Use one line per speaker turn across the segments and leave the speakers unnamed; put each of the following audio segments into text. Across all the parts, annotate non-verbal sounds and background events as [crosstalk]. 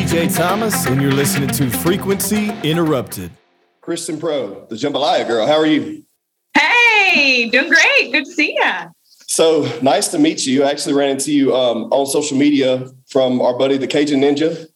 TJ Thomas, and you're listening to Frequency Interrupted.
Kristen Preau, the Jambalaya girl. How are you?
Hey, doing great. Good to see you.
So nice to meet you. I actually ran into you um, on social media from our buddy, the Cajun Ninja.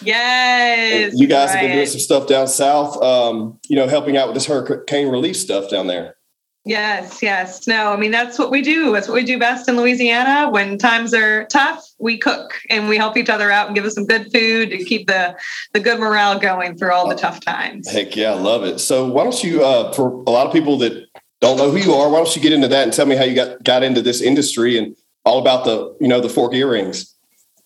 Yes.
And you guys right. have been doing some stuff down south, um, you know, helping out with this hurricane relief stuff down there.
Yes, yes. No, I mean, that's what we do. That's what we do best in Louisiana. When times are tough, we cook and we help each other out and give us some good food to keep the, the good morale going through all the tough times.
Heck yeah, I love it. So why don't you, uh, for a lot of people that don't know who you are, why don't you get into that and tell me how you got, got into this industry and all about the, you know, the fork earrings?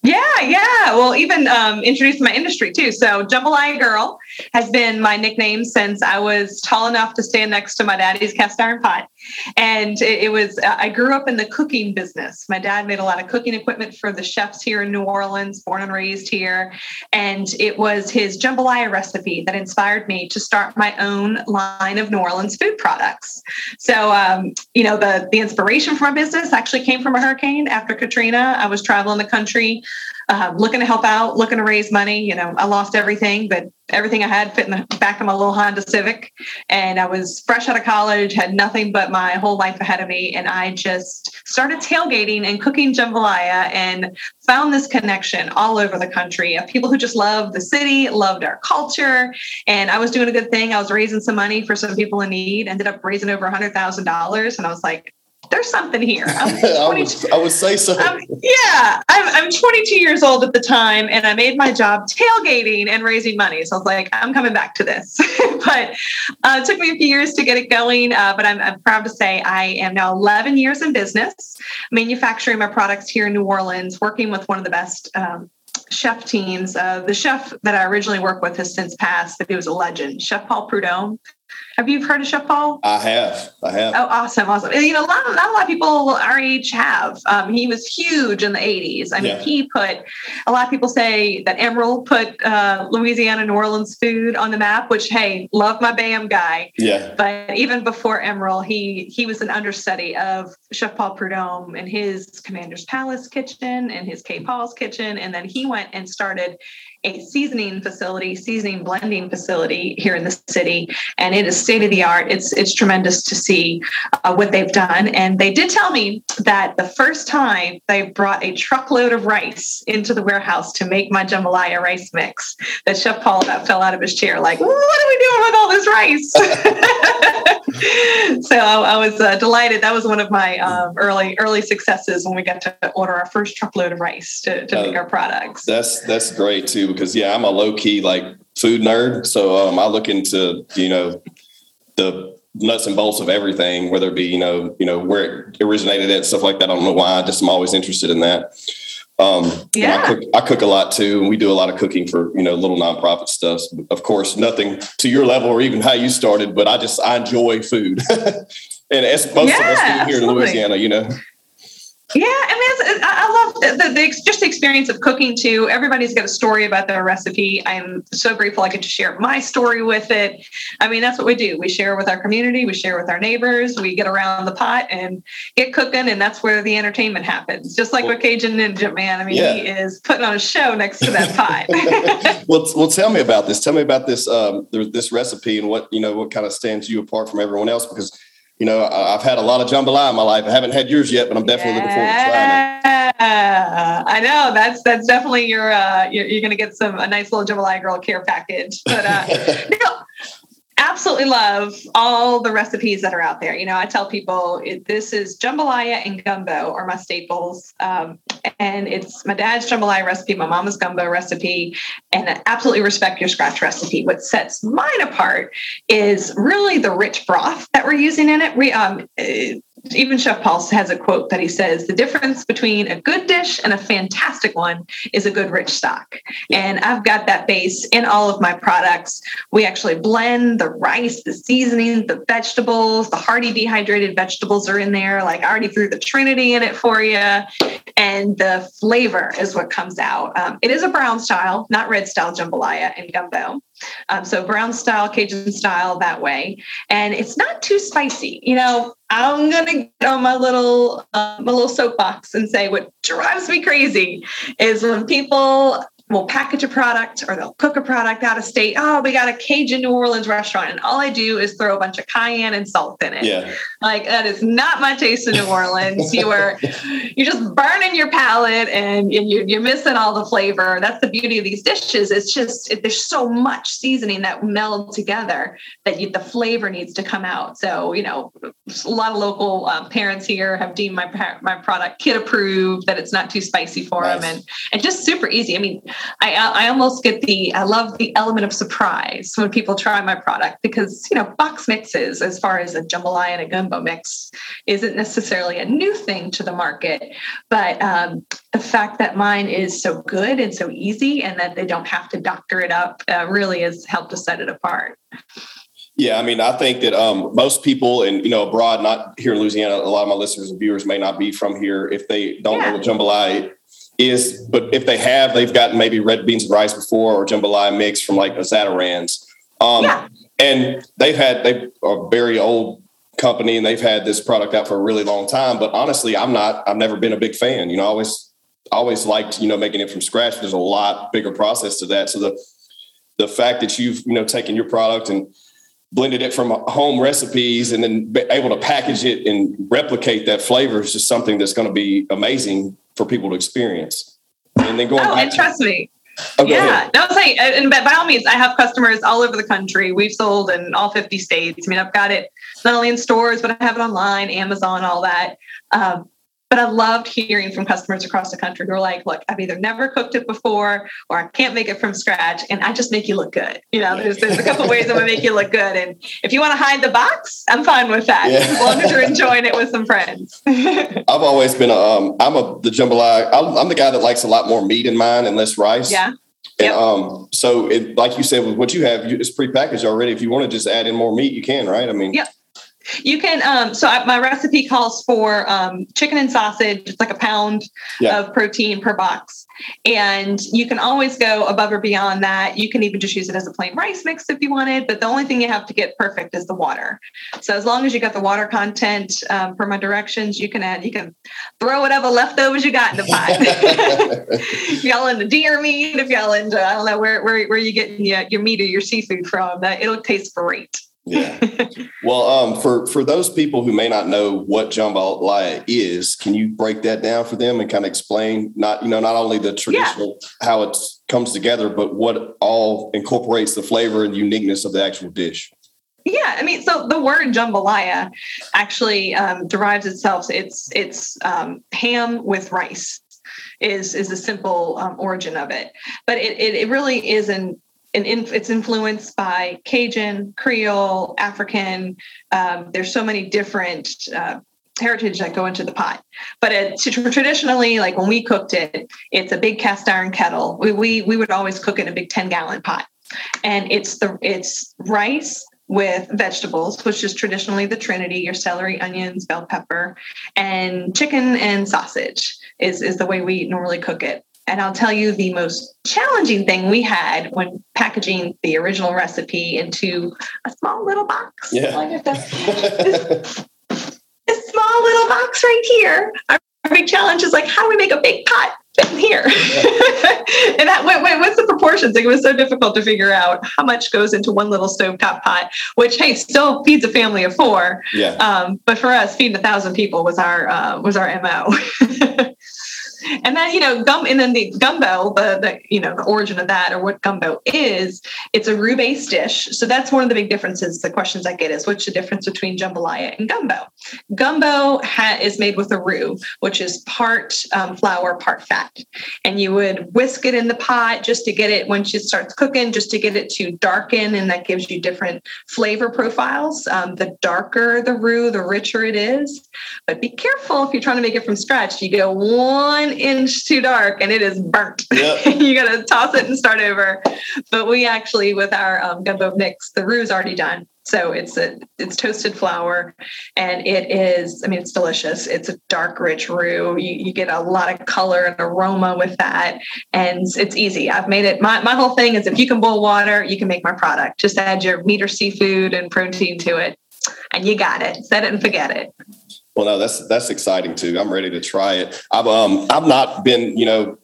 Yeah, yeah. Well, even um, introduced my industry too. So, Jambalaya Girl has been my nickname since I was tall enough to stand next to my daddy's cast iron pot. And it, it was, uh, I grew up in the cooking business. My dad made a lot of cooking equipment for the chefs here in New Orleans, born and raised here. And it was his jambalaya recipe that inspired me to start my own line of New Orleans food products. So, um, you know, the, the inspiration for my business actually came from a hurricane after Katrina. I was traveling the country uh, looking to help out, looking to raise money. You know, I lost everything, but everything I had fit in the back of my little Honda Civic. And I was fresh out of college, had nothing but my whole life ahead of me. And I just started tailgating and cooking jambalaya and found this connection all over the country of people who just loved the city, loved our culture. And I was doing a good thing. I was raising some money for some people in need, ended up raising over $100,000. And I was like, there's something here. [laughs]
I, would, I would say so.
Um, yeah, I'm, I'm 22 years old at the time, and I made my job tailgating and raising money. So I was like, I'm coming back to this. [laughs] but uh, it took me a few years to get it going. Uh, but I'm, I'm, proud to say I am now 11 years in business, manufacturing my products here in New Orleans, working with one of the best. Um, chef teams. Uh, the chef that I originally worked with has since passed, but he was a legend, Chef Paul Prudhomme. Have you heard of Chef Paul?
I have. I have.
Oh, awesome, awesome. You know, a not, not a lot of people our age have. Um, he was huge in the 80s. I mean, yeah. he put, a lot of people say that Emeril put uh, Louisiana, New Orleans food on the map, which, hey, love my BAM guy.
Yeah.
But even before Emeril, he, he was an understudy of Chef Paul Prudhomme and his Commander's Palace kitchen and his K. Paul's kitchen. And then he went and started a seasoning facility, seasoning blending facility here in the city, and it is state of the art. It's it's tremendous to see uh, what they've done. And they did tell me that the first time they brought a truckload of rice into the warehouse to make my jambalaya rice mix, that Chef Paul about fell out of his chair, like, "What are we doing with all this rice?" [laughs] so I, was uh, delighted. That was one of my um, early early successes when we got to order our first truckload of rice to, to uh, make our products.
That's that's great too because yeah, I'm a low key like food nerd, so um, I look into you know the nuts and bolts of everything, whether it be you know you know where it originated at stuff like that. I don't know why. I just am always interested in that. Um,
yeah,
I cook, I cook a lot too, and we do a lot of cooking for you know little nonprofit stuff. Of course, nothing to your level or even how you started, but I just I enjoy food, [laughs] and as most yeah, of us do here absolutely. in Louisiana, you know.
Yeah, I mean, I love the, the, just the experience of cooking too. Everybody's got a story about their recipe. I'm so grateful I get to share my story with it. I mean, that's what we do. We share with our community, we share with our neighbors, we get around the pot and get cooking, and that's where the entertainment happens. Just like well, with Cajun Ninja, man. I mean, yeah. he is putting on a show next to that pot. [laughs]
well, well, tell me about this. Tell me about this um, this recipe and what you know what kind of stands you apart from everyone else because you know, I've had a lot of jambalaya in my life. I haven't had yours yet, but I'm definitely yeah. looking forward to trying it.
I know that's that's definitely your uh, you're, you're going to get some a nice little jambalaya girl care package. But uh, [laughs] no, absolutely love all the recipes that are out there. You know, I tell people this is jambalaya and gumbo are my staples. Um, and it's my dad's jambalaya recipe, my mama's gumbo recipe, and I absolutely respect your scratch recipe. What sets mine apart is really the rich broth that we're using in it. We um, even Chef Paul has a quote that he says the difference between a good dish and a fantastic one is a good rich stock. And I've got that base in all of my products. We actually blend the rice, the seasoning, the vegetables, the hearty dehydrated vegetables are in there. Like I already threw the Trinity in it for you. And the flavor is what comes out. Um, it is a brown style, not red style jambalaya and gumbo. Um, so brown style, Cajun style that way. And it's not too spicy. You know, I'm gonna get on my little uh, my little soapbox and say what drives me crazy is when people will package a product or they'll cook a product out of state. Oh, we got a Cajun New Orleans restaurant, and all I do is throw a bunch of cayenne and salt in it.
Yeah.
Like that is not my taste in New Orleans. you are [laughs] you're just burning your palate and, and you're, you're missing all the flavor. That's the beauty of these dishes. It's just it, there's so much seasoning that meld together that you, the flavor needs to come out. So you know, a lot of local um, parents here have deemed my my product kid approved that it's not too spicy for nice. them and and just super easy. I mean, I I almost get the I love the element of surprise when people try my product because you know box mixes as far as a jambalaya and a gumbo mix isn't necessarily a new thing to the market, but um, the fact that mine is so good and so easy and that they don't have to doctor it up uh, really has helped to set it apart.
Yeah, I mean, I think that um, most people, and you know, abroad, not here in Louisiana, a lot of my listeners and viewers may not be from here. If they don't yeah. know what jambalaya is, but if they have, they've gotten maybe red beans and rice before or jambalaya mix from like a Zatarain's. Um, yeah. And they've had they are a very old company and they've had this product out for a really long time. But honestly, I'm not. I've never been a big fan. You know, I always always liked you know making it from scratch. There's a lot bigger process to that. So the the fact that you've you know taken your product and blended it from home recipes and then able to package it and replicate that flavor is just something that's going to be amazing for people to experience. And then going
oh, and trust to, me. Oh, yeah, no, say, and by all means, I have customers all over the country. We've sold in all 50 states. I mean, I've got it not only in stores, but I have it online, Amazon, all that. Um, but I loved hearing from customers across the country who are like, look, I've either never cooked it before or I can't make it from scratch and I just make you look good. You know, there's, there's a couple ways I'm gonna make you look good. And if you want to hide the box, I'm fine with that. Yeah. As long as you're enjoying it with some friends. [laughs]
I've always been a, um, I'm a, the jambalaya. I'm, I'm the guy that likes a lot more meat in mine and less rice.
Yeah.
And yep. um, so it, like you said, with what you have, it's prepackaged already. If you want to just add in more meat, you can, right? I mean,
yep. You can. Um, so I, my recipe calls for um, chicken and sausage. It's like a pound yeah. of protein per box, and you can always go above or beyond that. You can even just use it as a plain rice mix if you wanted. But the only thing you have to get perfect is the water. So as long as you got the water content um, per my directions, you can add. You can throw whatever leftovers you got in the pot. [laughs] if y'all into deer meat, if y'all into I don't know where where where you getting your, your meat or your seafood from, that it'll taste great.
Yeah. well, um, for for those people who may not know what jambalaya is, can you break that down for them and kind of explain not you know not only the traditional yeah. how it comes together, but what all incorporates the flavor and uniqueness of the actual dish?
Yeah, I mean, so the word jambalaya actually um, derives itself. It's it's um, ham with rice is is the simple um, origin of it, but it, it, it really is an and it's influenced by Cajun, Creole, African. Um, there's so many different uh, heritage that go into the pot. But it, traditionally, like when we cooked it, it's a big cast iron kettle. We, we we would always cook it in a big ten gallon pot, and it's the it's rice with vegetables, which is traditionally the trinity: your celery, onions, bell pepper, and chicken and sausage is is the way we normally cook it. And I'll tell you the most challenging thing we had when packaging the original recipe into a small little box.
Yeah. Like this,
this, small little box right here. Our big challenge is like, how do we make a big pot fit in here? Yeah. [laughs] and that went, wait, what's the proportions? Like, it was so difficult to figure out how much goes into one little stovetop pot, which hey, still feeds a family of four.
Yeah.
Um, but for us, feeding a thousand people was our uh, was our mo. [laughs] and then you know gum and then the gumbo the, the you know the origin of that or what gumbo is it's a roux based dish. So that's one of the big differences the questions i get is what's the difference between jambalaya and gumbo? Gumbo ha- is made with a roux which is part um, flour part fat. And you would whisk it in the pot just to get it once it starts cooking just to get it to darken and that gives you different flavor profiles. Um, the darker the roux the richer it is. But be careful if you're trying to make it from scratch you go one inch too dark and it is burnt. [laughs] Yep. you got to toss it and start over. But we actually, with our um, gumbo mix, the roux is already done. So it's a it's toasted flour, and it is. I mean, it's delicious. It's a dark, rich roux. You, you get a lot of color and aroma with that, and it's easy. I've made it. My my whole thing is if you can boil water, you can make my product. Just add your meat or seafood and protein to it, and you got it. Set it and forget it.
Well, no, that's that's exciting too. I'm ready to try it. I've um I've not been you know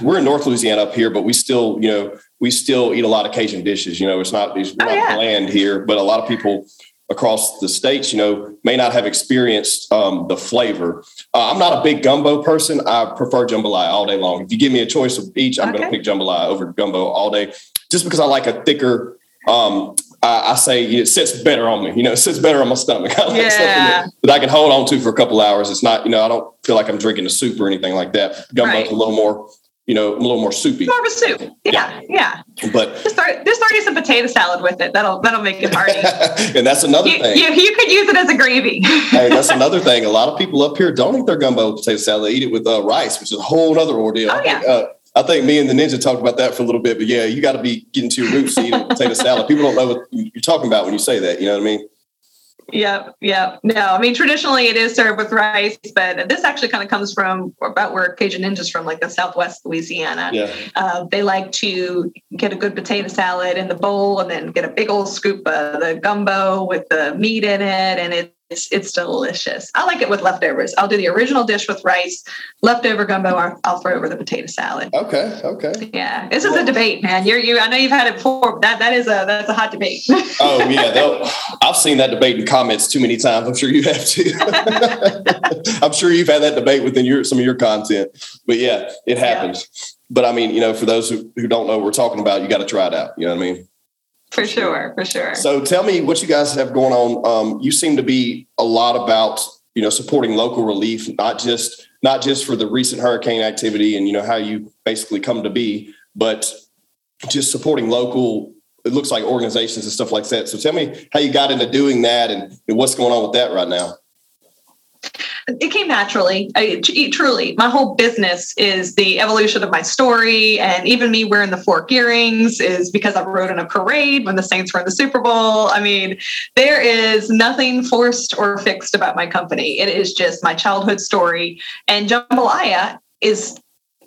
we're in North Louisiana up here, but we still, you know, we still eat a lot of Cajun dishes. You know, it's not it's
Oh,
not
yeah.
bland here, but a lot of people across the states, you know, may not have experienced um, the flavor. Uh, I'm not a big gumbo person. I prefer jambalaya all day long. If you give me a choice of each, I'm going to pick jambalaya over gumbo all day, just because I like a thicker. Um, I, I say it sits better on me. You know, it sits better on my stomach. [laughs] I like something
Yeah.
that, that I can hold on to for a couple hours. It's not, you know, I don't feel like I'm drinking a soup or anything like that. Gumbo's
Right.
a little more, you know, a little more soupy.
More of a soup. Yeah, yeah.
But
Just throw, just throw you some potato salad with it. That'll that'll make it hearty. [laughs]
and that's another
you,
thing.
you, you could use it as a gravy. [laughs]
hey, that's another thing. A lot of people up here don't eat their gumbo potato salad. They eat it with uh, rice, which is a whole other ordeal.
Oh,
think,
yeah.
uh, I think me and the ninja talked about that for a little bit, but yeah, you got to be getting to your roots to eat a [laughs] potato salad. People don't know what you're talking about when you say that. You know what I mean?
Yep, yep. No, I mean traditionally it is served with rice, but this actually kind of comes from about where Cajun Ninja's from, like the Southwest Louisiana.
Yeah.
Uh, they like to get a good potato salad in the bowl and then get a big old scoop of the gumbo with the meat in it, and it's it's delicious. I like it with leftovers. I'll do the original dish with rice, leftover gumbo. I'll, I'll throw over the potato salad.
Okay. Okay.
Yeah, this is a debate, man. You're you. I know you've had it before. That that is a that's a hot debate. [laughs]
Oh yeah, I've seen that debate in comments too many times. I'm sure you have too. [laughs] I'm sure you've had that debate within your some of your content. But yeah, it happens. But I mean, you know, for those who, who don't know what we're talking about, you got to try it out. You know what I mean?
For sure, for sure.
So tell me what you guys have going on. Um, you seem to be a lot about you know supporting local relief, not just not just for the recent hurricane activity and you know how you basically come to be, but just supporting local. It looks like organizations and stuff like that. So tell me how you got into doing that and, what's going on with that right now.
It came naturally. Truly, my whole business is the evolution of my story, and even me wearing the fork earrings is because I rode in a parade when the Saints were in the Super Bowl. I mean, there is nothing forced or fixed about my company. It is just my childhood story, and jambalaya is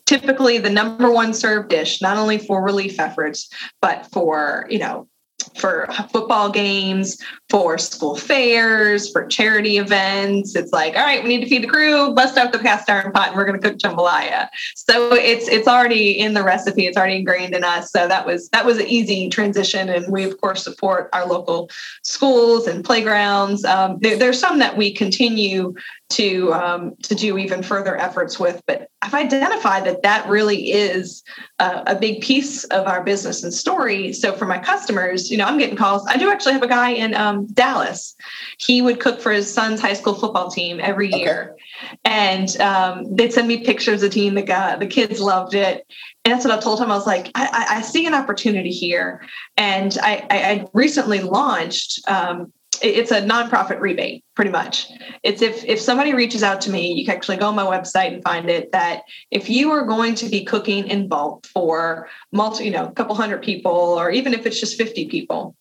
typically the number one served dish, not only for relief efforts, but for you know for football games, for school fairs, for charity events. It's like, all right, we need to feed the crew, bust out the cast iron pot, and we're going to cook jambalaya. So it's it's already in the recipe. It's already ingrained in us. So that was that was an easy transition, and we of course support our local schools and playgrounds. Um, there, there's some that we continue to um, to do even further efforts with, but I've identified that that really is uh, a big piece of our business and story. So for my customers, you know, I'm getting calls. I do actually have a guy in um, Dallas. He would cook for his son's high school football team every
Okay.
year, and um, they'd send me pictures of the team. The guy, the kids loved it. And that's what I told him. I was like, I, I, I see an opportunity here, and I, I, I recently launched. Um, it's a nonprofit rebate, pretty much. It's if if somebody reaches out to me, you can actually go on my website and find it. That if you are going to be cooking in bulk for multi, you know, a couple hundred people, or even if it's just fifty people,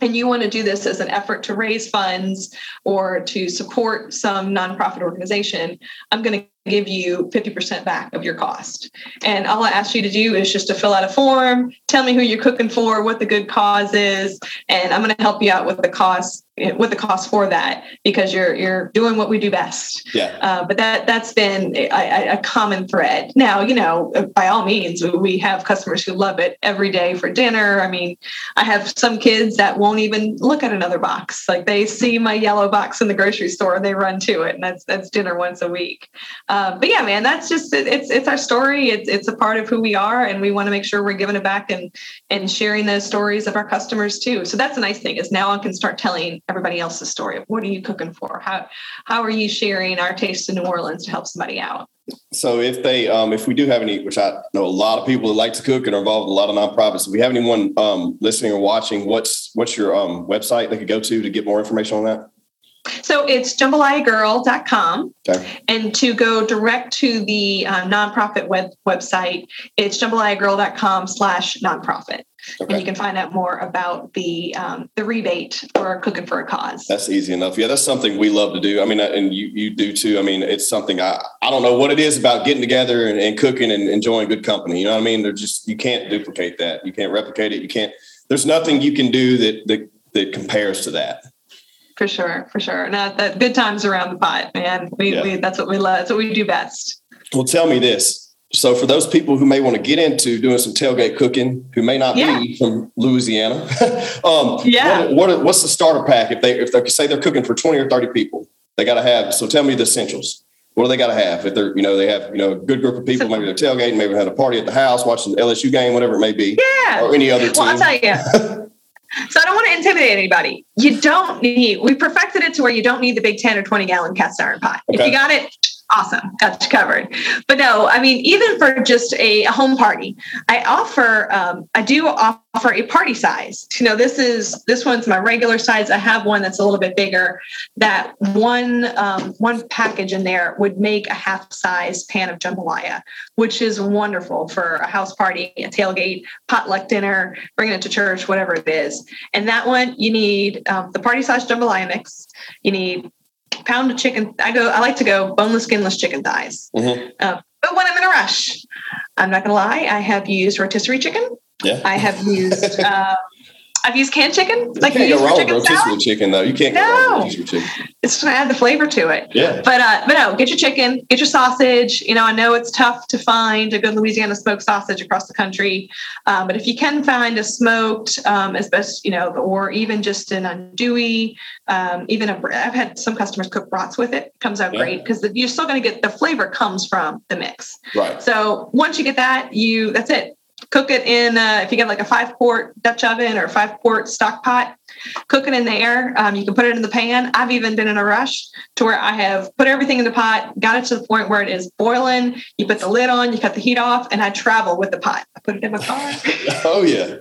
and you want to do this as an effort to raise funds or to support some nonprofit organization, I'm going to give you 50% back of your cost. And all I ask you to do is just to fill out a form, tell me who you're cooking for, what the good cause is, and I'm going to help you out with the cost with the cost for that because you're you're doing what we do best.
Yeah.
Uh, but that that's been a, a common thread. Now, you know, by all means, we have customers who love it every day for dinner. I mean, I have some kids that won't even look at another box. Like they see my yellow box in the grocery store they run to it, and that's that's dinner once a week. Um, but yeah, man, that's just it- it's it's our story. It's it's a part of who we are, and we want to make sure we're giving it back and and sharing those stories of our customers too. So that's a nice thing is now I can start telling everybody else's story of what are you cooking for? How how are you sharing our taste in New Orleans to help somebody out?
So if they, um, if we do have any, which I know a lot of people that like to cook and are involved in a lot of nonprofits, if we have anyone um, listening or watching, what's what's your um, website they could go to to get more information on that?
So it's jambalayagirl.com.
Okay.
And to go direct to the uh, nonprofit web website, it's jambalayagirl.com slash nonprofit. And you can find out more about the um, the rebate for cooking for a cause.
That's easy enough. Yeah, that's something we love to do. I mean, uh, and you you do too. I mean, it's something I I don't know what it is about getting together and, and cooking and enjoying good company. You know what I mean? They're just you can't duplicate that. You can't replicate it. You can't. There's nothing you can do that that that compares to that.
For sure, for sure. No, that good times around the pot, man. We,
Yeah.
we that's what we love. That's what we do best.
Well, tell me this. so for those people who may want to get into doing some tailgate cooking, who may not
Yeah.
be from Louisiana, [laughs] um,
Yeah.
what, what, what's the starter pack if they if they say they're cooking for twenty or thirty people? They got to have. So tell me the essentials. What do they got to have if they're you know they have you know a good group of people, maybe they're tailgating, maybe they had a party at the house, watching the LSU game, whatever it may be,
Yeah.
or any other team.
Well, I'll tell you. [laughs] so I don't want to intimidate anybody. You don't need. We perfected it to where you don't need the big ten or twenty gallon cast iron pot. If you got it, awesome, got you covered. But no, I mean, even for just a, home party, I offer. Um, I do offer a party size. You know, this is this one's my regular size. I have one that's a little bit bigger. That one um, one package in there would make a half size pan of jambalaya, which is wonderful for a house party, a tailgate, potluck dinner, bringing it to church, whatever it is. And that one, you need um, the party size jambalaya mix. You need pound of chicken. I go. I like to go boneless, skinless chicken thighs.
Mhm.
Uh, but when I'm in a rush, I'm not gonna lie. I have used rotisserie chicken.
Yeah.
I have used. Uh, [laughs] I've used canned chicken. Like
you can't
use
go wrong with
chicken
rotisserie chicken though. You can't go wrong
No.
with rotisserie chicken.
It's just gonna add the flavor to it.
Yeah.
But uh, but no, get your chicken, get your sausage. You know, I know it's tough to find a good Louisiana smoked sausage across the country, um, but if you can find a smoked, um, as best you know, or even just an andouille, um, even a, I've had some customers cook brats with it. Comes out
Yeah.
great because you're still going to get the flavor comes from the mix.
Right.
So once you get that, you that's it. Cook it in uh, if you get like a five quart Dutch oven or five quart stock pot. Cook it in there. Um, you can put it in the pan. I've even been in a rush to where I have put everything in the pot, got it to the point where it is boiling. You put the lid on, you cut the heat off, and I travel with the pot. I put it in my car [laughs] [laughs]
Oh yeah.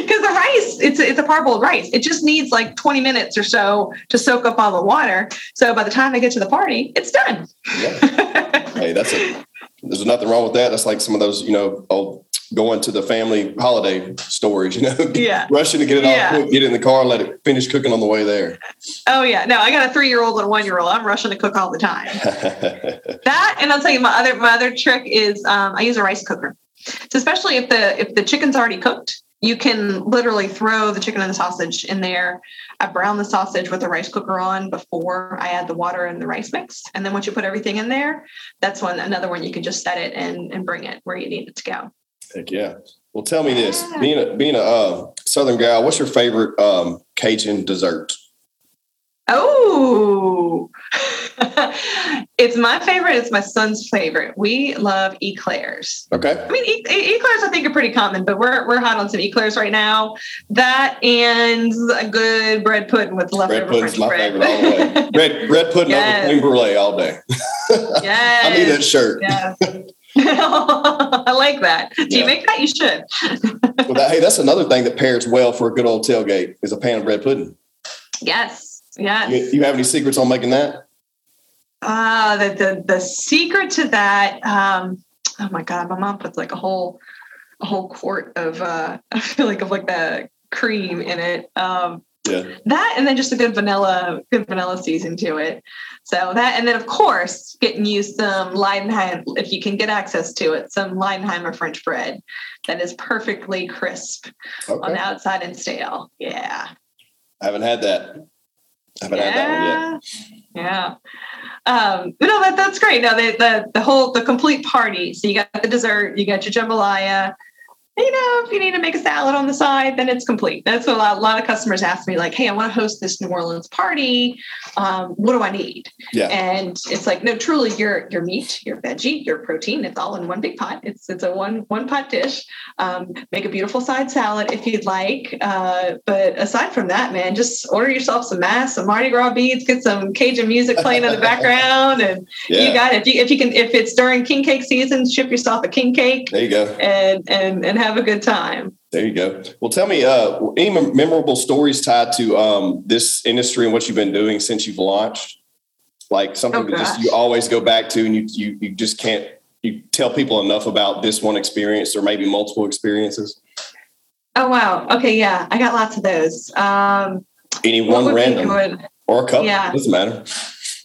because the rice it's it's a parboiled rice. It just needs like 20 minutes or so to soak up all the water. So by the time I get to the party, it's done.
Yeah. [laughs] Hey, that's a. There's nothing wrong with that. That's like some of those, you know, old going to the family holiday stories. You know, [laughs]
Yeah.
rushing to get it
Yeah.
all, quick, get it in the car, let it finish cooking on the way there.
Oh yeah, no, I got a three year old and a one year old. I'm rushing to cook all the time. [laughs] That and I'll tell you my other my other trick is um, I use a rice cooker. So especially if the if the chicken's already cooked, you can literally throw the chicken and the sausage in there. I brown the sausage with the rice cooker on before I add the water and the rice mix, and then once you put everything in there, that's one another one you can just set it and and bring it where you need it to go.
Heck yeah. Well, tell me this:
Yeah.
being a being a uh, Southern gal, what's your favorite um, Cajun dessert?
Oh, [laughs] it's my favorite. It's my son's favorite. We love eclairs.
Okay.
I mean, e- e- eclairs I think are pretty common, but we're we're hot on some eclairs right now. That and a good bread pudding with leftover
Bread
pudding's
my
bread.
favorite all the way. [laughs] Bread, bread pudding
Yes.
over cream brulee all day.
yes. [laughs]
I need that shirt.
Yeah. I like that. Do
Yeah.
you make that? You should.
Well, that, hey, that's another thing that pairs well for a good old tailgate is a pan of bread pudding.
Yes. Yes.
You, you have any secrets on making that?
Ah, the, the the secret to that. Um, oh my god, my mom puts like a whole a whole quart of uh, [laughs] I feel like of like the cream in it. Um,
Yeah.
that and then just a good vanilla, good vanilla season to it. So that and then of course getting you some Leidenheim if you can get access to it, some Leidenheimer French bread that is perfectly crisp on the outside and stale. Yeah.
I haven't had that. Haven't had that one yet.
Yeah. Um, no, that, that's great. No, the, the the whole the complete party. So you got the dessert, you got your jambalaya. You know, if you need to make a salad on the side, then it's complete. That's what a lot, a lot of customers ask me, like, "Hey, I want to host this New Orleans party. Um, what do I need?"
Yeah.
And it's like, no, truly, your your meat, your veggie, your protein, it's all in one big pot. It's it's a one one pot dish. Um, make a beautiful side salad if you'd like. Uh, but aside from that, man, just order yourself some mass, some Mardi Gras beads, get some Cajun music playing in the background, and [laughs]
Yeah.
you got it. If you, if you can, if it's during king cake season, ship yourself a king cake
there you go.
and and and have a good time.
There you go. Well, tell me, uh, any memorable stories tied to um, this industry and what you've been doing since you've launched? Like something
Oh,
that just you always go back to, and you you you just can't you tell people enough about this one experience or maybe multiple experiences.
Oh wow. Okay, yeah, I got lots of those. Um,
Any one random or a couple
Yeah.
doesn't matter.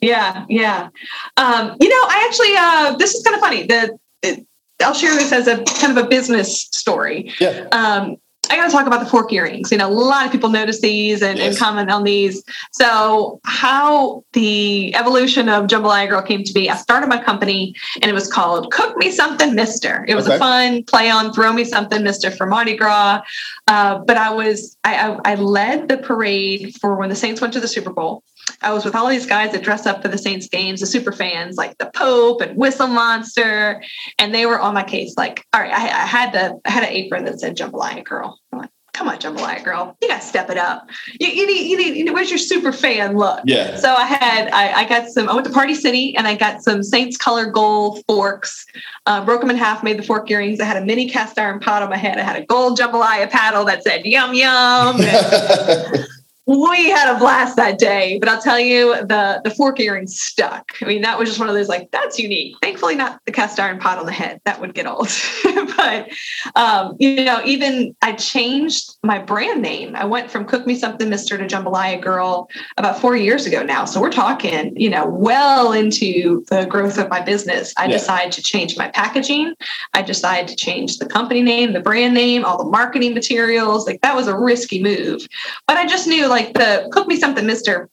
Yeah, yeah. Um, you know, I actually uh this is kind of funny. The it, I'll share this as a kind of a business story.
Yeah.
Um I got to talk about the fork earrings. You know, a lot of people notice these and, yes. and comment on these. So, how the evolution of Jambalaya Girl came to be, I started my company and it was called Cook Me Something Mister. It was okay. a fun play on Throw Me Something Mister for Mardi Gras. Uh, but I was, I, I, I led the parade for when the Saints went to the Super Bowl. I was with all these guys that dress up for the Saints games, the super fans like the Pope and Whistle Monster, and they were on my case. Like, all right, I, I had the I had an apron that said Jambalaya Girl. I'm like, come on, Jambalaya Girl, you got to step it up. You, you, need, you need, you know, where's your super fan look?
Yeah.
So I had, I, I, got some. I went to Party City and I got some Saints color gold forks. Uh, broke them in half, made the fork earrings. I had a mini cast iron pot on my head. I had a gold jambalaya paddle that said "Yum Yum." [laughs] we had a blast that day, but I'll tell you, the the fork earring stuck. I mean, that was just one of those like that's unique. Thankfully, not the cast iron pot on the head. That would get old. [laughs] but um, you know, even I changed my brand name. I went from Cook Me Something Mister to Jambalaya Girl about four years ago now. So we're talking, you know, well into the growth of my business. I yeah. decided to change my packaging. I decided to change the company name, the brand name, all the marketing materials. Like that was a risky move, but I just knew like the cook me something, Mister,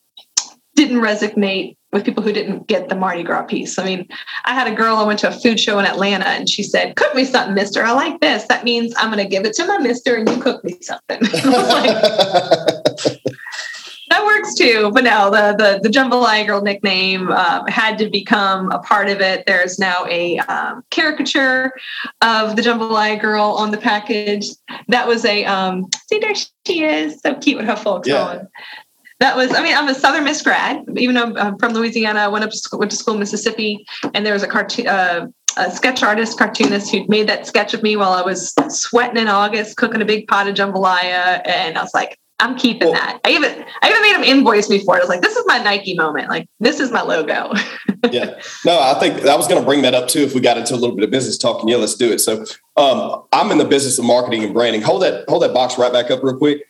didn't resonate with people who didn't get the Mardi Gras piece. I mean, I had a girl I went to a food show in Atlanta and she said, Cook me something, mister. I like this. That means I'm going to give it to my mister and you cook me something. [laughs] [laughs] that works too. But no, the the, the Jambalaya Girl nickname um, had to become a part of it. There's now a um, caricature of the Jambalaya Girl on the package. That was a um, see there she is, so cute with her folks yeah. on. That was, I mean, I'm a Southern Miss grad, even though I'm from Louisiana. I went up to school, went to school in Mississippi, and there was a cartoon. Uh, a sketch artist, cartoonist who made that sketch of me while I was sweating in August, cooking a big pot of jambalaya. And I was like, I'm keeping well, that. I even I even made him invoice me for it. I was like, this is my Nike moment. Like this is my logo. [laughs]
yeah. No, I think I was going to bring that up too. If we got into a little bit of business talking, yeah, let's do it. So um, I'm in the business of marketing and branding. Hold that hold that box right back up real quick.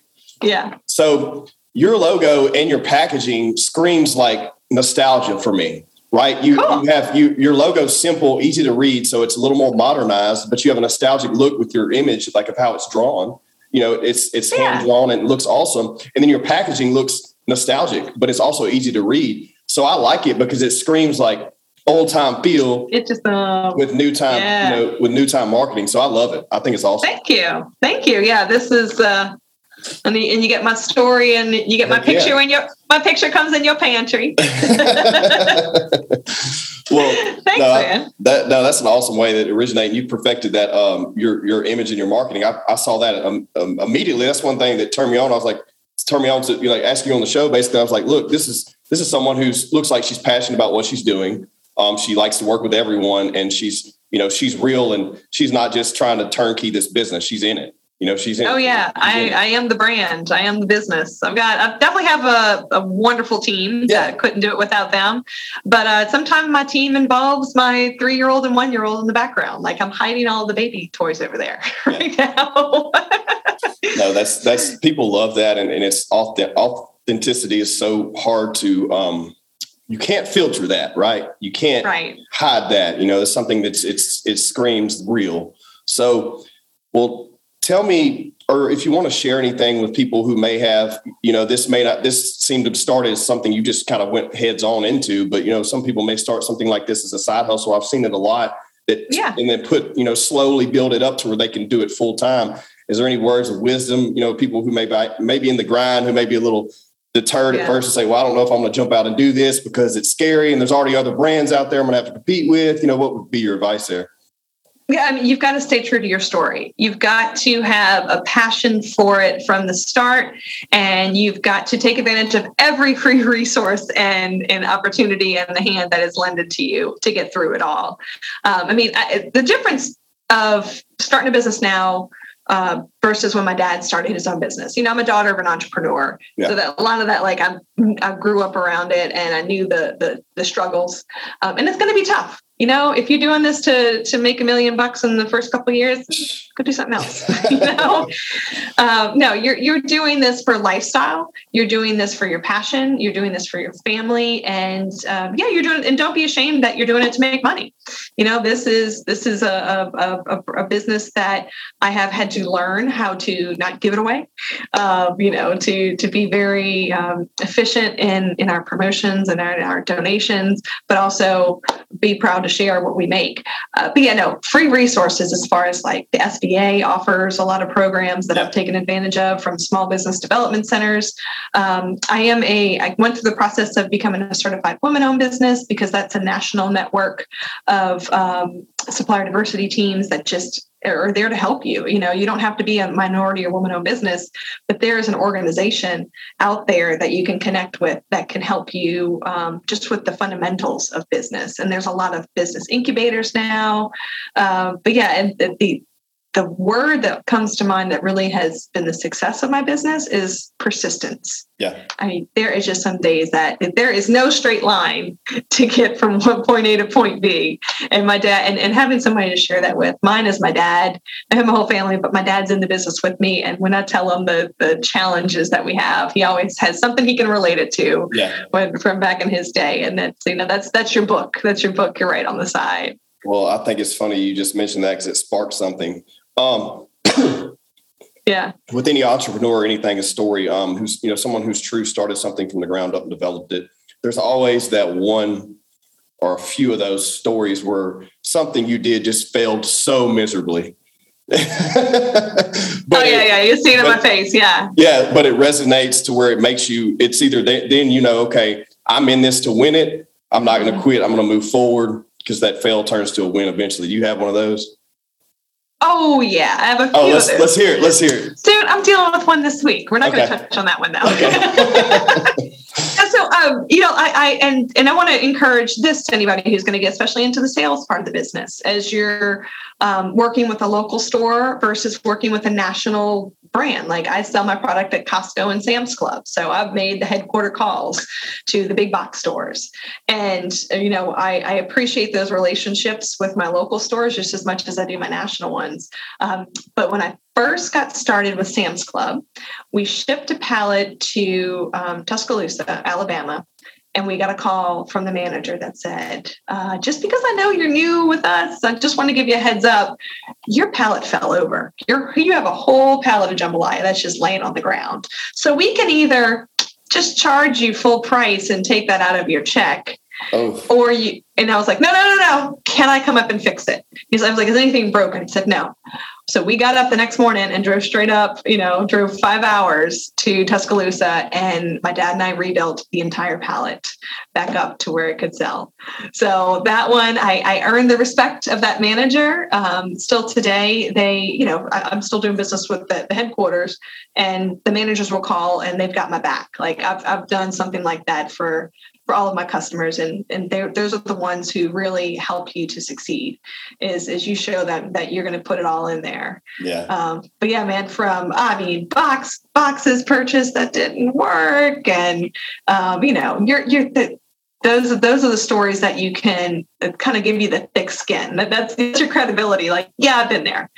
Yeah.
So your logo and your packaging screams like nostalgia for me. Right, you, cool. you have you your logo's simple, easy to read, so it's a little more modernized, but you have a nostalgic look with your image, like of how it's drawn you know it's it's yeah. hand drawn and it looks awesome. And then your packaging looks nostalgic but it's also easy to read. So i like it because it screams like old time feel
it just uh,
with new time yeah. you know with new time marketing. So i love it. I think it's awesome.
Thank you. Thank you. Yeah this is uh and, the, and you get my story and you get my picture yeah. when your my picture comes in your pantry [laughs] [laughs] [laughs]
well, [laughs] Thanks, no, man. That, no, that's an awesome way that originated. You perfected that um, your your image and your marketing. I, I saw that um, um, immediately. That's one thing that turned me on. I was like, turned me on to you know, like ask you on the show. Basically, I was like, look, this is this is someone who looks like she's passionate about what she's doing. Um, she likes to work with everyone, and she's you know she's real, and she's not just trying to turnkey this business. She's in it you know she's in
oh yeah. i i am the brand. I am the business. I've got i definitely have a, a wonderful team yeah. that couldn't do it without them. But uh, sometimes my team involves my three-year-old and one-year-old in the background. Like i'm hiding all the baby toys over there [laughs] right now. [laughs]
No that's that's people love that and, and it's authenticity is so hard to um you can't filter that right? You can't
right.
hide that you know it's something that's it's it screams real. So well tell me or if you want to share anything with people who may have you know this may not this seemed to start as something you just kind of went heads on into but you know some people may start something like this as a side hustle i've seen it a lot that
yeah.
and then put you know slowly build it up to where they can do it full time is there any words of wisdom you know people who may be maybe in the grind who may be a little deterred yeah. at first and say well i don't know if i'm going to jump out and do this because it's scary and there's already other brands out there i'm going to have to compete with you know what would be your advice there
yeah, I mean, you've got to stay true to your story. You've got to have a passion for it from the start, and you've got to take advantage of every [laughs] free resource and, and opportunity in the hand that is lended to you to get through it all. Um, I mean, I, the difference of starting a business now uh, versus when my dad started his own business. You know, I'm a daughter of an entrepreneur, yeah. so that a lot of that, like I, I grew up around it, and I knew the the, the struggles, um, and it's going to be tough you know, if you're doing this to to make a million bucks in the first couple years, go do something else. [laughs] you know, um, no, you're you're doing this for lifestyle. You're doing this for your passion. You're doing this for your family, and um, yeah, you're doing. And don't be ashamed that you're doing it to make money. You know, this is this is a a, a, a business that I have had to learn how to not give it away. Um, you know, to to be very um, efficient in in our promotions and our, our donations, but also be proud to share what we make. Uh, but yeah, no, free resources as far as like the SBA offers a lot of programs that. I've taken advantage of from small business development centers. Um, I am a, I went through the process of becoming a certified woman owned business because that's a national network of um, supplier diversity teams that just are there to help you. You know, you don't have to be a minority or woman owned business, but there is an organization out there that you can connect with that can help you um, just with the fundamentals of business. And there's a lot of business incubators now. Uh, but yeah, and the, the the word that comes to mind that really has been the success of my business is persistence.
Yeah.
I mean, there is just some days that there is no straight line [laughs] to get from one point A to point B. And my dad, and, and having somebody to share that with, mine is my dad. I have my whole family, but my dad's in the business with me. And when I tell him the, the challenges that we have, he always has something he can relate it to
yeah.
when, from back in his day. And that's, you know, that's, that's your book. That's your book. You're right on the side.
Well, I think it's funny you just mentioned that because it sparked something um,
yeah.
With any entrepreneur or anything, a story, um, who's, you know, someone who's true started something from the ground up and developed it. There's always that one or a few of those stories where something you did just failed so miserably. [laughs]
but oh yeah, yeah, you see it in my face, yeah.
Yeah, but it resonates to where it makes you. It's either then you know, okay, I'm in this to win it. I'm not going to quit. I'm going to move forward because that fail turns to a win eventually. Do You have one of those.
Oh yeah, I have a
few. Oh, let's let's hear it. Let's hear it.
Dude, I'm dealing with one this week. We're not okay. going to touch on that one though. Okay. [laughs] [laughs] so, um, you know, I, I and and I want to encourage this to anybody who's going to get especially into the sales part of the business as you're um, working with a local store versus working with a national brand. Like I sell my product at Costco and Sam's Club. So I've made the headquarter calls to the big box stores. And, you know, I, I appreciate those relationships with my local stores just as much as I do my national ones. Um, but when I first got started with Sam's Club, we shipped a pallet to um, Tuscaloosa, Alabama and we got a call from the manager that said, uh, "Just because I know you're new with us, I just want to give you a heads up. Your pallet fell over. You're, you have a whole pallet of jambalaya that's just laying on the ground. So we can either just charge you full price and take that out of your check, oh. or you." And I was like, "No, no, no, no. Can I come up and fix it?" Because I was like, "Is anything broken?" He said, "No." So we got up the next morning and drove straight up, you know, drove five hours to Tuscaloosa. And my dad and I rebuilt the entire pallet back up to where it could sell. So that one, I, I earned the respect of that manager. Um, still today, they, you know, I, am still doing business with the, the, headquarters and the managers will call and they've got my back. Like I've, I've done something like that for for all of my customers and and those are the ones who really help you to succeed is is you show them that you're going to put it all in there.
Yeah. Um,
but yeah man from i mean box boxes purchased that didn't work and um, you know you're you're the, those those are the stories that you can kind of give you the thick skin. That, that's, that's your credibility like yeah i've been there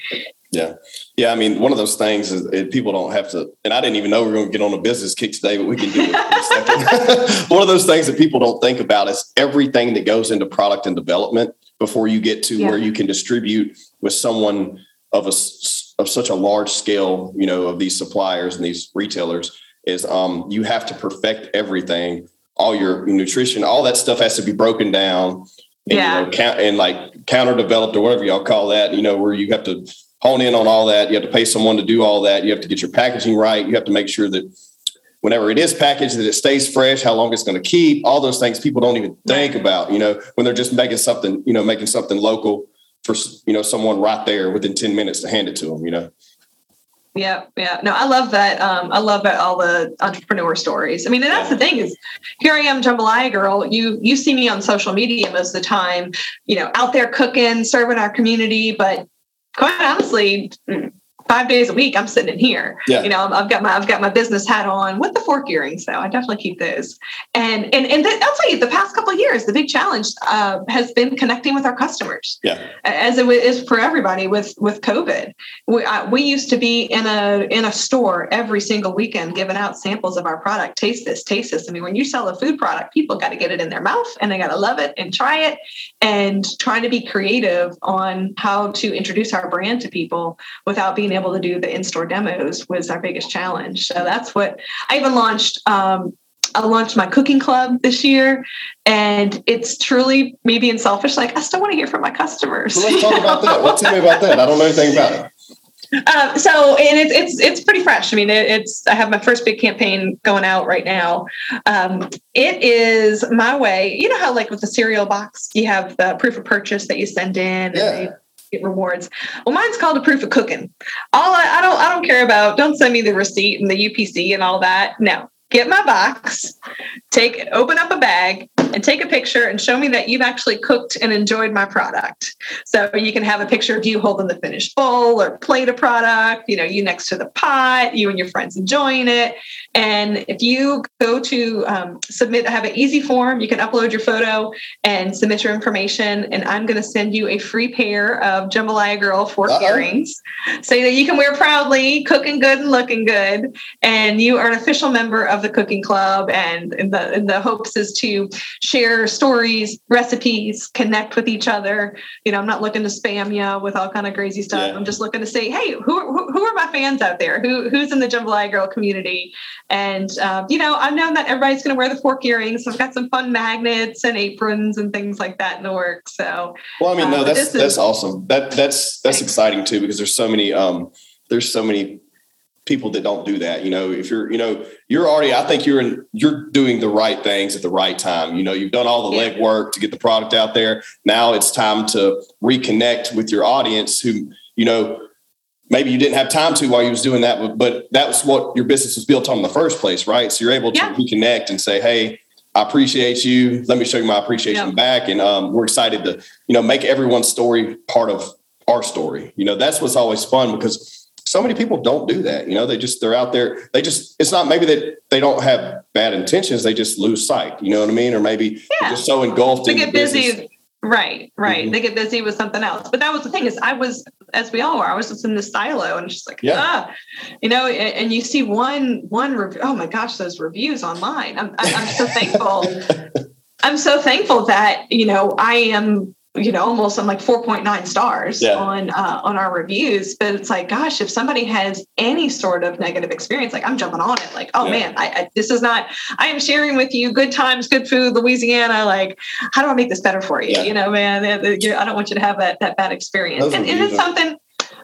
yeah. Yeah. I mean, one of those things is it, people don't have to, and I didn't even know we are going to get on a business kick today, but we can do it [laughs] [laughs] one of those things that people don't think about is everything that goes into product and development before you get to yeah. where you can distribute with someone of a, of such a large scale, you know, of these suppliers and these retailers is um, you have to perfect everything, all your nutrition, all that stuff has to be broken down and, yeah. you know, count, and like counter developed or whatever y'all call that, you know, where you have to hone in on all that. You have to pay someone to do all that. You have to get your packaging right. You have to make sure that whenever it is packaged, that it stays fresh, how long it's going to keep, all those things people don't even think about, you know, when they're just making something, you know, making something local for, you know, someone right there within 10 minutes to hand it to them, you know?
Yeah, yeah. No, I love that. Um, I love that all the entrepreneur stories. I mean, and that's the thing is, here I am, jambalaya girl. You you see me on social media most of the time, you know, out there cooking, serving our community. But quite honestly, five days a week I'm sitting in here.
Yeah.
You know, I've got my I've got my business hat on with the fork earrings, though. I definitely keep those. And and and I'll tell you, the past couple of years, the big challenge uh, has been connecting with our customers.
Yeah.
As it is for everybody with with COVID. We uh, we used to be in a in a store every single weekend giving out samples of our product. Taste this, taste this. I mean, when you sell a food product, people got to get it in their mouth and they got to love it and try it. And trying to be creative on how to introduce our brand to people without being able to do the in-store demos was our biggest challenge. So that's what I even launched. Um, I launched my cooking club this year, and it's truly me being selfish. Like I still want to hear from my customers.
Well, let's talk about that. Well, tell me about that. I don't know anything about it.
Um, so and it's it's it's pretty fresh. I mean, it, it's I have my first big campaign going out right now. Um, it is my way. You know how like with the cereal box, you have the proof of purchase that you send in.
Yeah.
Get rewards. Well, mine's called a proof of cooking. All I, I don't I don't care about. Don't send me the receipt and the UPC and all that. No, get my box, take it open up a bag and take a picture and show me that you've actually cooked and enjoyed my product. So you can have a picture of you holding the finished bowl or plate of product, you know, you next to the pot, you and your friends enjoying it. And if you go to um, submit, I have an easy form, you can upload your photo and submit your information. And I'm going to send you a free pair of Jambalaya Girl fork
Uh-oh.
earrings so that you can wear proudly, cooking good and looking good. And you are an official member of the cooking club. And, and the, and the hopes is to share stories, recipes, connect with each other. You know, I'm not looking to spam you with all kind of crazy stuff.
Yeah.
I'm just looking to say, hey, who, who, who are my fans out there? Who, who's in the Jambalaya Girl community? And, uh, you know, I'm know that everybody's going to wear the fork earrings. So I've got some fun magnets and aprons and things like that in the works. So,
Well, I mean, no,
Uh,
that's
this is-
that's awesome. That that's that's
Thanks.
exciting too because there's so many um there's so many people that don't do that. You know, if you're you know you're already I think you're in you're doing the right things at the right time. You know, you've done all the
Yeah.
legwork to get the product out there. Now it's time to reconnect with your audience who you know maybe you didn't have time to while you was doing that but- but that was what your business was built on in the first place right so you're able to
Yeah.
reconnect and say hey i appreciate you let me show you my appreciation
Yeah.
back and um, we're excited to you know make everyone's story part of our story you know that's what's always fun because so many people don't do that you know they just they're out there they just it's not maybe that they don't have bad intentions they just lose sight you know what i mean or maybe
Yeah.
they're just so engulfed
they
in
get
the business.
busy. Right, right.
Mhm.
They get busy with something else. But that was the thing is I was, as we all are, I was just in the silo and just like,
Yeah.
ah, you know, and, and you see one, one review. Oh my gosh, those reviews online. I'm, I'm so thankful. [laughs] I'm so thankful that, you know, I am, you know, almost I'm like 4.9 stars
Yeah.
on, uh, on our reviews, but it's like, gosh, if somebody has any sort of negative experience, like I'm jumping on it, like, oh
Yeah.
man, I, I, this is not, I am sharing with you good times, good food, Louisiana. Like, how do I make this better for you?
Yeah.
You know, man, I don't want you to have that that bad experience.
Those
And, and it's something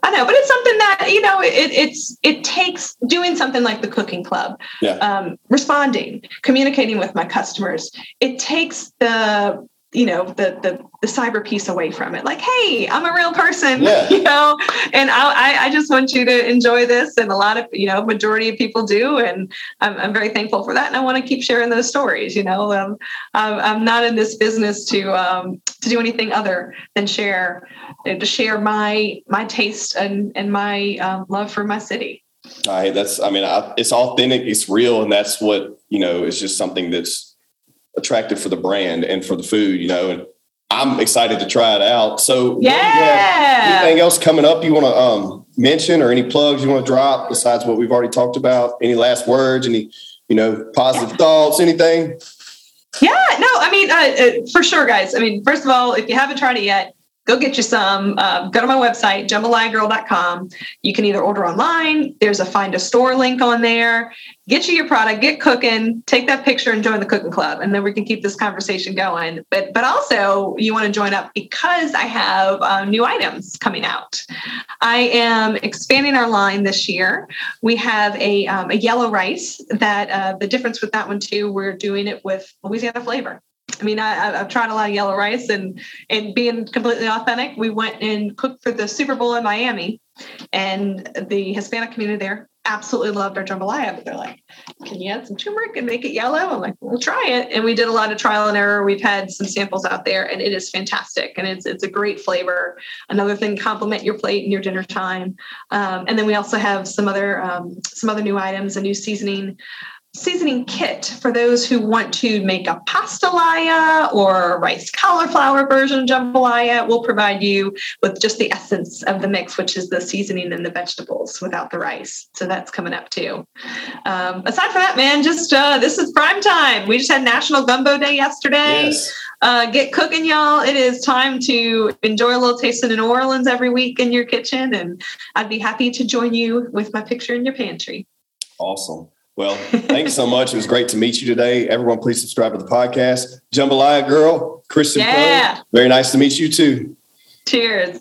I know, but it's something that you know, it, it's it takes doing something like the cooking club,
Yeah.
um, responding, communicating with my customers. It takes the you know the the the cyber piece away from it. Like, hey, I'm a real person, [laughs]
Yeah.
you know, and I, I just want you to enjoy this, and a lot of you know majority of people do, and I'm, I'm very thankful for that, and I want to keep sharing those stories. You know, um, I'm, I'm not in this business to um, to do anything other than share uh, to share my my taste and and my um, love for my city.
I that's I mean I, it's authentic, it's real, and that's what you know is just something that's attractive for the brand and for the food. You know, and I'm excited to try it out. So,
Yeah.
anything else coming up you want to um, mention or any plugs you want to drop besides what we've already talked about? Any last words? Any you know positive thoughts? Anything?
Yeah, no, I mean, uh, uh, for sure, guys. I mean, first of all, if you haven't tried it yet, go get you some. Uh, go to my website, jambalayagirl.com. You can either order online, there's a find a store link on there. Get you your product, get cooking, take that picture and join the cooking club. And then we can keep this conversation going. But but also, you want to join up because I have uh, new items coming out. I am expanding our line this year. We have a, um, a yellow rice that uh, the difference with that one too, we're doing it with Louisiana flavor. I mean, I, I've tried a lot of yellow rice and and being completely authentic, we went and cooked for the Super Bowl in Miami, and the Hispanic community there absolutely loved our jambalaya, but they're like, can you add some turmeric and make it yellow? I'm like, we'll try it. And we did a lot of trial and error. We've had some samples out there and it is fantastic. And it's, it's a great flavor. Another thing, complement your plate in your dinner time. Um, and then we also have some other, um, some other new items, a new seasoning seasoning kit for those who want to make a pastalaya or rice cauliflower version of jambalaya. We'll provide you with just the essence of the mix, which is the seasoning and the vegetables without the rice. So that's coming up too. Um, aside from that, man, just uh, this is prime time. We just had National Gumbo Day yesterday. Yes. Uh, get cooking, y'all. It is time to enjoy a little taste of New Orleans every week in your kitchen, and I'd be happy to join you with my picture in your pantry.
Awesome. Well, thanks so much. It was great to meet you today. Everyone, please subscribe to the podcast. Jambalaya Girl, Kristen. Yeah. Very nice to meet you too.
Cheers.